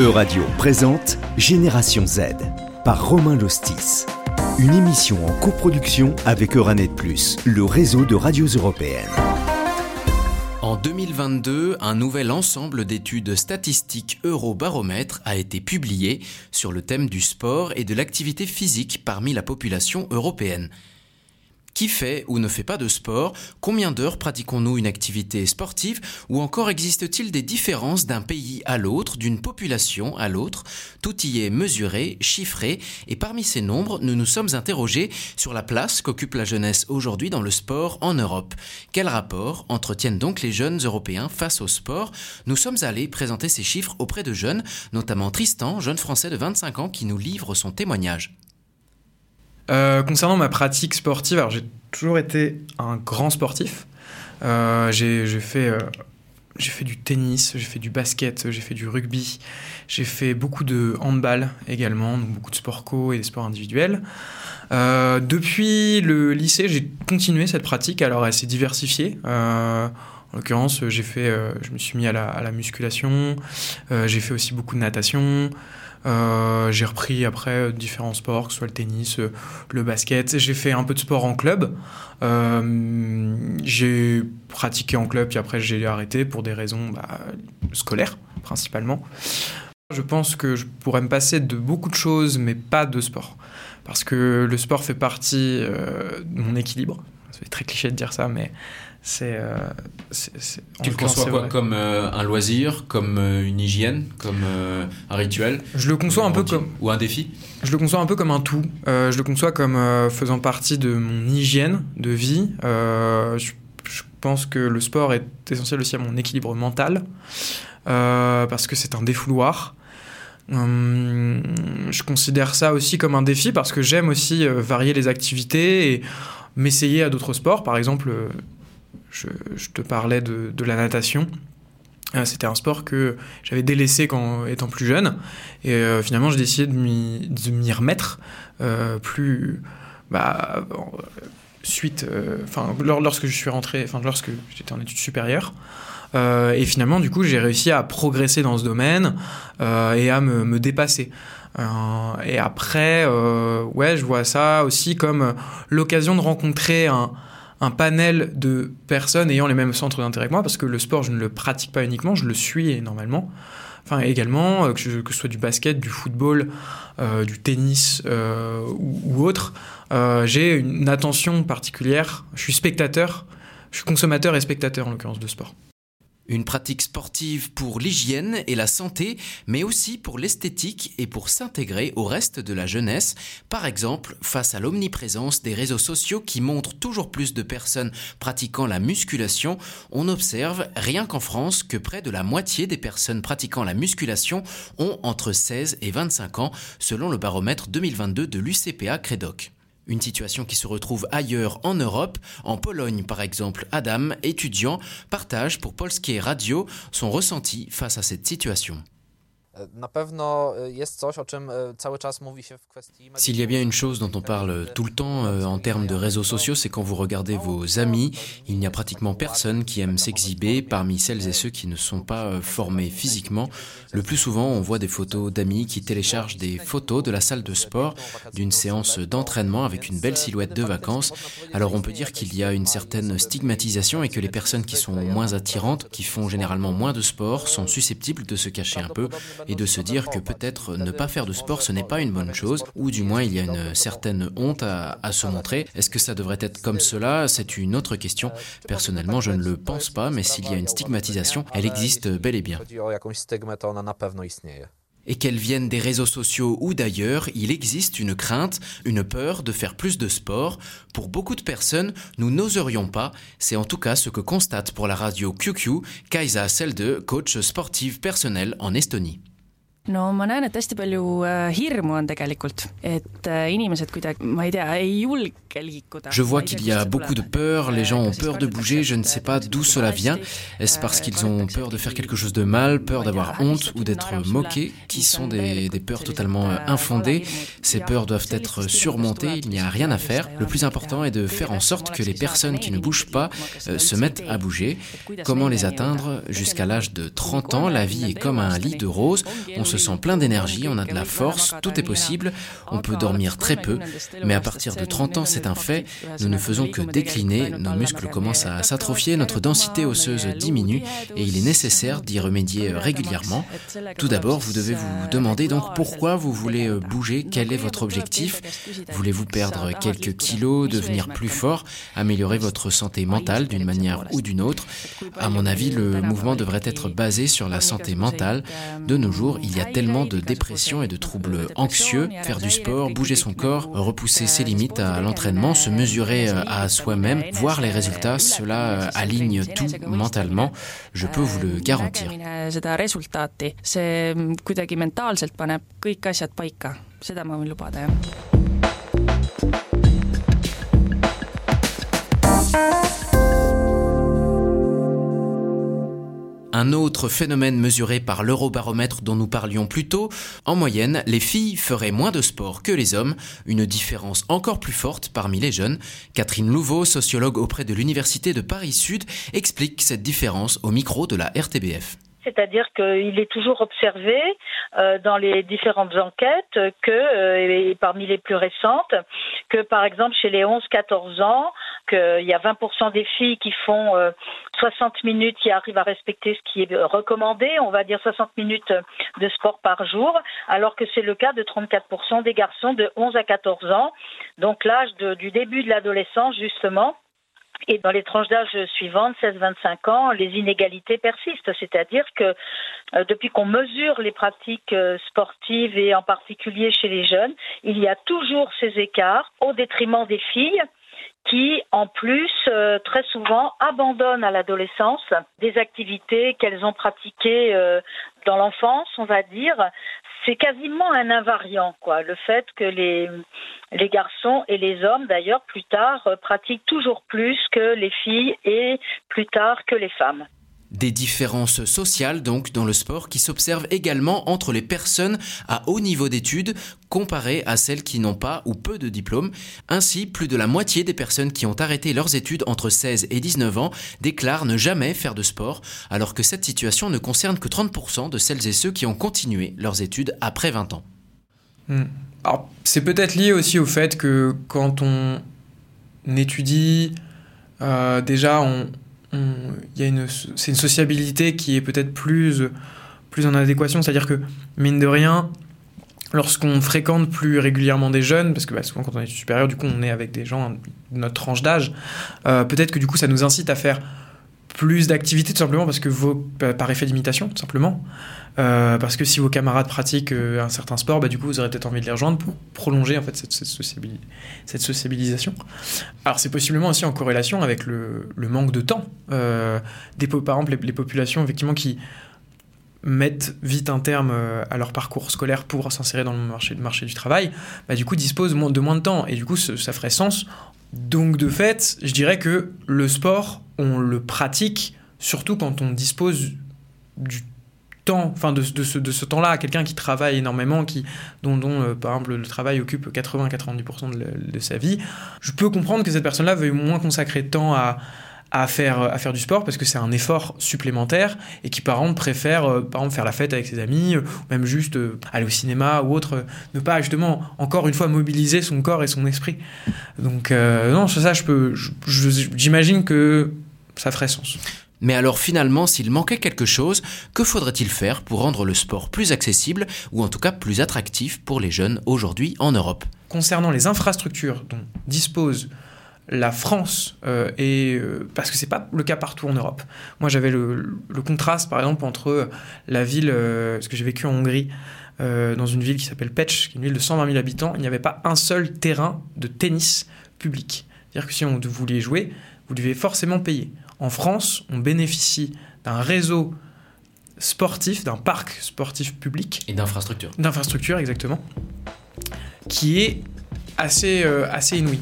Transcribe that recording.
E-Radio présente Génération Z par Romain Lostis. Une émission en coproduction avec Euranet Plus, le réseau de radios européennes. En 2022, un nouvel ensemble d'études statistiques Eurobaromètre a été publié sur le thème du sport et de l'activité physique parmi la population européenne. Qui fait ou ne fait pas de sport? Combien d'heures pratiquons-nous une activité sportive? Ou encore existe-t-il des différences d'un pays à l'autre, d'une population à l'autre? Tout y est mesuré, chiffré, et parmi ces nombres, nous nous sommes interrogés sur la place qu'occupe la jeunesse aujourd'hui dans le sport en Europe. Quel rapport entretiennent donc les jeunes européens face au sport? Nous sommes allés présenter ces chiffres auprès de jeunes, notamment Tristan, jeune français de 25 ans qui nous livre son témoignage. Euh, concernant ma pratique sportive, alors j'ai toujours été un grand sportif. Euh, j'ai fait, euh, j'ai fait du tennis, j'ai fait du basket, j'ai fait du rugby, j'ai fait beaucoup de handball également, donc beaucoup de sport co et des sports individuels. depuis le lycée, j'ai continué cette pratique, alors elle s'est diversifiée. en l'occurrence, je me suis mis à la, musculation, j'ai fait aussi beaucoup de natation, j'ai repris après euh, différents sports, que ce soit le tennis, euh, le basket. J'ai fait un peu de sport en club. j'ai pratiqué en club, puis après j'ai arrêté pour des raisons bah, scolaires principalement. Je pense que je pourrais me passer de beaucoup de choses, mais pas de sport. Parce que le sport fait partie de mon équilibre. C'est très cliché de dire ça, mais c'est. Euh, tu le conçois quoi Comme euh, un loisir, comme euh, une hygiène, comme un rituel? Je le conçois un peu comme. Ou un défi? Je le conçois un peu comme un tout. je le conçois comme faisant partie de mon hygiène de vie. Je, je, pense que le sport est essentiel aussi à mon équilibre mental, parce que c'est un défouloir. Hum, je considère ça aussi comme un défi parce que j'aime aussi varier les activités et m'essayer à d'autres sports. Par exemple, je, te parlais de, la natation. Euh, c'était un sport que j'avais délaissé quand étant plus jeune. Et euh, finalement, j'ai décidé de m'y remettre euh, plus. Bah, suite. Enfin, lorsque je suis rentré. Enfin, lorsque j'étais en études supérieures. et finalement, du coup, j'ai réussi à progresser dans ce domaine et à me dépasser. Et après, ouais, je vois ça aussi comme l'occasion de rencontrer un panel de personnes ayant les mêmes centres d'intérêt que moi, parce que le sport, je ne le pratique pas uniquement, je le suis normalement. Enfin, également, euh, que, ce soit du basket, du football, euh, du tennis euh, ou, autre, j'ai une attention particulière. Je suis spectateur, je suis consommateur et spectateur en l'occurrence de sport. Une pratique sportive pour l'hygiène et la santé, mais aussi pour l'esthétique et pour s'intégrer au reste de la jeunesse, par exemple face à l'omniprésence des réseaux sociaux qui montrent toujours plus de personnes pratiquant la musculation, on observe, rien qu'en France, que près de la moitié des personnes pratiquant la musculation ont entre 16 et 25 ans, selon le baromètre 2022 de l'UCPA Crédoc. Une situation qui se retrouve ailleurs en Europe. En Pologne, par exemple, Adam, étudiant, partage pour Polskie Radio son ressenti face à cette situation. S'il y a bien une chose dont on parle tout le temps en termes de réseaux sociaux, c'est quand vous regardez vos amis, il n'y a pratiquement personne qui aime s'exhiber parmi celles et ceux qui ne sont pas formés physiquement. Le plus souvent, on voit des photos d'amis qui téléchargent des photos de la salle de sport, d'une séance d'entraînement avec une belle silhouette de vacances. Alors on peut dire qu'il y a une certaine stigmatisation et que les personnes qui sont moins attirantes, qui font généralement moins de sport, sont susceptibles de se cacher un peu et de se dire que peut-être ne pas faire de sport ce n'est pas une bonne chose, ou du moins il y a une certaine honte à, se montrer. Est-ce que ça devrait être comme cela? C'est une autre question. Personnellement, je ne le pense pas, mais s'il y a une stigmatisation, elle existe bel et bien. Et qu'elles viennent des réseaux sociaux ou d'ailleurs, il existe une crainte, une peur de faire plus de sport. Pour beaucoup de personnes, nous n'oserions pas. C'est en tout cas ce que constate pour la radio QQ Kaisa Selde, coach sportive personnel en Estonie. No ma näen, et hästi palju äh, hirmu on tegelikult, et äh, inimesed kuidagi, ma ei tea, ei julge liikuda. Je vois qu'il y a beaucoup de peur, les gens ont peur de bouger, je ne sais pas d'où cela vient. Est-ce parce qu'ils ont peur de faire quelque chose de mal, peur d'avoir honte ou d'être moqués, qui sont des, des peurs totalement euh, infondées Ces peurs doivent être surmontées, il n'y a rien à faire. Le plus important est de faire en sorte que les personnes qui ne bougent pas se mettent à bouger. Comment les atteindre Jusqu'à l'âge de 30 ans, la vie est comme un lit de roses. On se sent plein d'énergie, on a de la force, tout est possible, on peut dormir très peu, mais à partir de 30 ans, c'est un fait, nous ne faisons que décliner, nos muscles commencent à s'atrophier, notre densité osseuse diminue et il est nécessaire d'y remédier régulièrement. Tout d'abord, vous devez vous demander donc pourquoi vous voulez bouger, quel est votre objectif Voulez-vous perdre quelques kilos, devenir plus fort, améliorer votre santé mentale d'une manière ou d'une autre? À mon avis, le mouvement devrait être basé sur la santé mentale. De nos jours, il y a tellement de dépression et de troubles anxieux. Faire du sport, bouger son corps, repousser ses limites à l'entraînement, se mesurer euh, à soi-même, voir les résultats, cela euh, aligne tout mentalement. Je peux vous le garantir. Un autre phénomène mesuré par l'eurobaromètre dont nous parlions plus tôt, en moyenne, les filles feraient moins de sport que les hommes, une différence encore plus forte parmi les jeunes. Catherine Louveau, sociologue auprès de l'Université de Paris-Sud, explique cette différence au micro de la RTBF. C'est-à-dire qu'il est toujours observé euh, dans les différentes enquêtes que, euh, et parmi les plus récentes, que par exemple chez les 11-14 ans, qu'il y a 20% des filles qui font euh, 60 minutes, qui arrivent à respecter ce qui est recommandé, on va dire 60 minutes de sport par jour, alors que c'est le cas de 34% des garçons de 11 à 14 ans, donc l'âge du début de l'adolescence justement. Et dans les tranches d'âge suivantes, 16-25 ans, les inégalités persistent. C'est-à-dire que euh, depuis qu'on mesure les pratiques euh, sportives et en particulier chez les jeunes, il y a toujours ces écarts au détriment des filles qui, en plus, euh, très souvent, abandonnent à l'adolescence des activités qu'elles ont pratiquées euh, dans l'enfance, on va dire. C'est quasiment un invariant, quoi. Le fait que les, garçons et les hommes, d'ailleurs, plus tard, euh, pratiquent toujours plus que les filles et plus tard que les femmes. Des différences sociales donc dans le sport qui s'observent également entre les personnes à haut niveau d'études comparées à celles qui n'ont pas ou peu de diplômes. Ainsi, plus de la moitié des personnes qui ont arrêté leurs études entre 16 et 19 ans déclarent ne jamais faire de sport, alors que cette situation ne concerne que 30% de celles et ceux qui ont continué leurs études après 20 ans. Hmm. Alors, c'est peut-être lié aussi au fait que quand on étudie, euh, déjà on, y a une, c'est une sociabilité qui est peut-être plus, plus en adéquation, c'est-à-dire que, mine de rien, lorsqu'on fréquente plus régulièrement des jeunes, parce que bah, souvent quand on est supérieur, du coup on est avec des gens de notre tranche d'âge, euh, peut-être que du coup ça nous incite à faire plus d'activités tout simplement parce que vos, par effet d'imitation tout simplement. Euh, parce que si vos camarades pratiquent euh, un certain sport, bah, du coup, vous aurez peut-être envie de les rejoindre pour prolonger en fait, cette, cette, sociabilis cette sociabilisation. Alors, c'est possiblement aussi en corrélation avec le, manque de temps. Euh, des, par exemple, les, populations effectivement, qui mettent vite un terme à leur parcours scolaire pour s'insérer dans le marché, le marché du travail, bah, du coup, disposent de moins de temps. Et du coup, ça ferait sens. Donc, de fait, je dirais que le sport, on le pratique surtout quand on dispose du temps, enfin de, ce, temps-là, quelqu'un qui travaille énormément, qui, dont, euh, par exemple le travail occupe 80-90% de, de, sa vie, je peux comprendre que cette personne-là veuille moins consacrer de temps à, à, faire, à faire du sport parce que c'est un effort supplémentaire et qui par exemple préfère euh, par exemple faire la fête avec ses amis, ou même juste euh, aller au cinéma ou autre, ne pas justement encore une fois mobiliser son corps et son esprit. Donc non, ça je peux, j'imagine que ça ferait sens. Mais alors finalement, s'il manquait quelque chose, que faudrait-il faire pour rendre le sport plus accessible ou en tout cas plus attractif pour les jeunes aujourd'hui en Europe? Concernant les infrastructures dont dispose la France euh, et euh, parce que c'est pas le cas partout en Europe. Moi, j'avais le, le, contraste, par exemple, entre la ville, euh, parce que j'ai vécu en Hongrie, euh, dans une ville qui s'appelle Pech, qui est une ville de 120 000 habitants. Il n'y avait pas un seul terrain de tennis public. C'est-à-dire que si on voulait jouer, vous deviez forcément payer. En France, on bénéficie d'un réseau sportif, d'un parc sportif public. Et d'infrastructure. D'infrastructure, exactement. Qui est assez, euh, assez inouï.